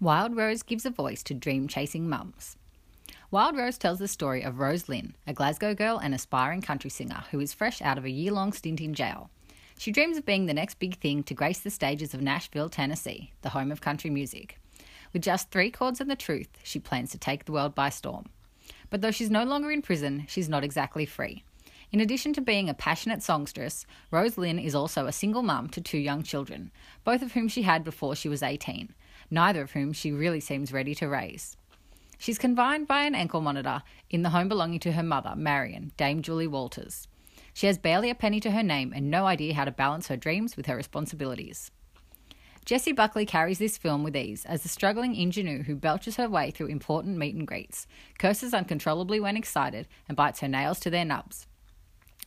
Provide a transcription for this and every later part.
Wild Rose gives a voice to dream chasing mums. Wild Rose tells the story of Rose Lynn, a Glasgow girl and aspiring country singer who is fresh out of a year long stint in jail. She dreams of being the next big thing to grace the stages of Nashville, Tennessee, the home of country music. With just three chords and the truth, she plans to take the world by storm. But though she's no longer in prison, she's not exactly free. In addition to being a passionate songstress, Rose Lynn is also a single mum to two young children, both of whom she had before she was 18, neither of whom she really seems ready to raise. She's confined by an ankle monitor in the home belonging to her mother, Marion, Dame Julie Walters. She has barely a penny to her name and no idea how to balance her dreams with her responsibilities. Jessie Buckley carries this film with ease as the struggling ingenue who belches her way through important meet and greets, curses uncontrollably when excited, and bites her nails to their nubs.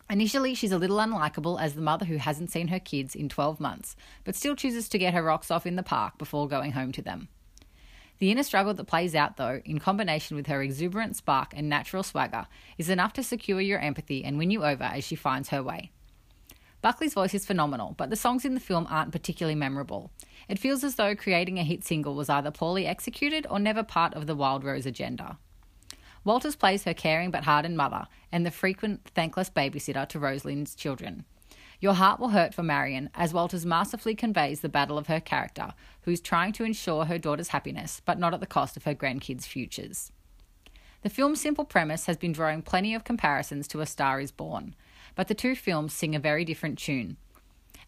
Initially, she's a little unlikable as the mother who hasn't seen her kids in 12 months, but still chooses to get her rocks off in the park before going home to them. The inner struggle that plays out, though, in combination with her exuberant spark and natural swagger, is enough to secure your empathy and win you over as she finds her way. Buckley's voice is phenomenal, but the songs in the film aren't particularly memorable. It feels as though creating a hit single was either poorly executed or never part of the Wild Rose agenda. Walters plays her caring but hardened mother and the frequent thankless babysitter to Rose Lynn's children. Your heart will hurt for Marion as Walters masterfully conveys the battle of her character, who is trying to ensure her daughter's happiness, but not at the cost of her grandkids' futures. The film's simple premise has been drawing plenty of comparisons to A Star is Born, but the two films sing a very different tune.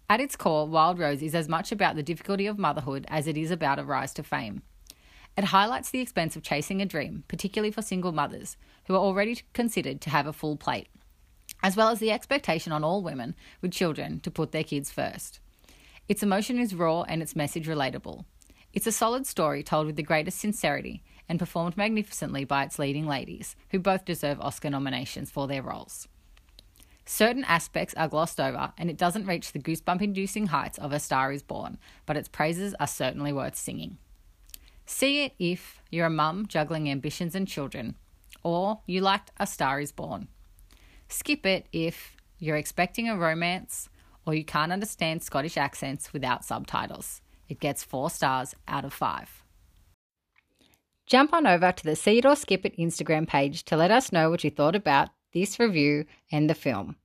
At its core, Wild Rose is as much about the difficulty of motherhood as it is about a rise to fame. It highlights the expense of chasing a dream, particularly for single mothers, who are already considered to have a full plate as well as the expectation on all women with children to put their kids first. Its emotion is raw and its message relatable. It's a solid story told with the greatest sincerity and performed magnificently by its leading ladies, who both deserve Oscar nominations for their roles. Certain aspects are glossed over, and it doesn't reach the goosebump inducing heights of A Star is Born, but its praises are certainly worth singing. See it if you're a mum juggling ambitions and children, or you liked A Star is Born. Skip it if you're expecting a romance or you can't understand Scottish accents without subtitles. It gets four stars out of five. Jump on over to the See It or Skip It Instagram page to let us know what you thought about this review and the film.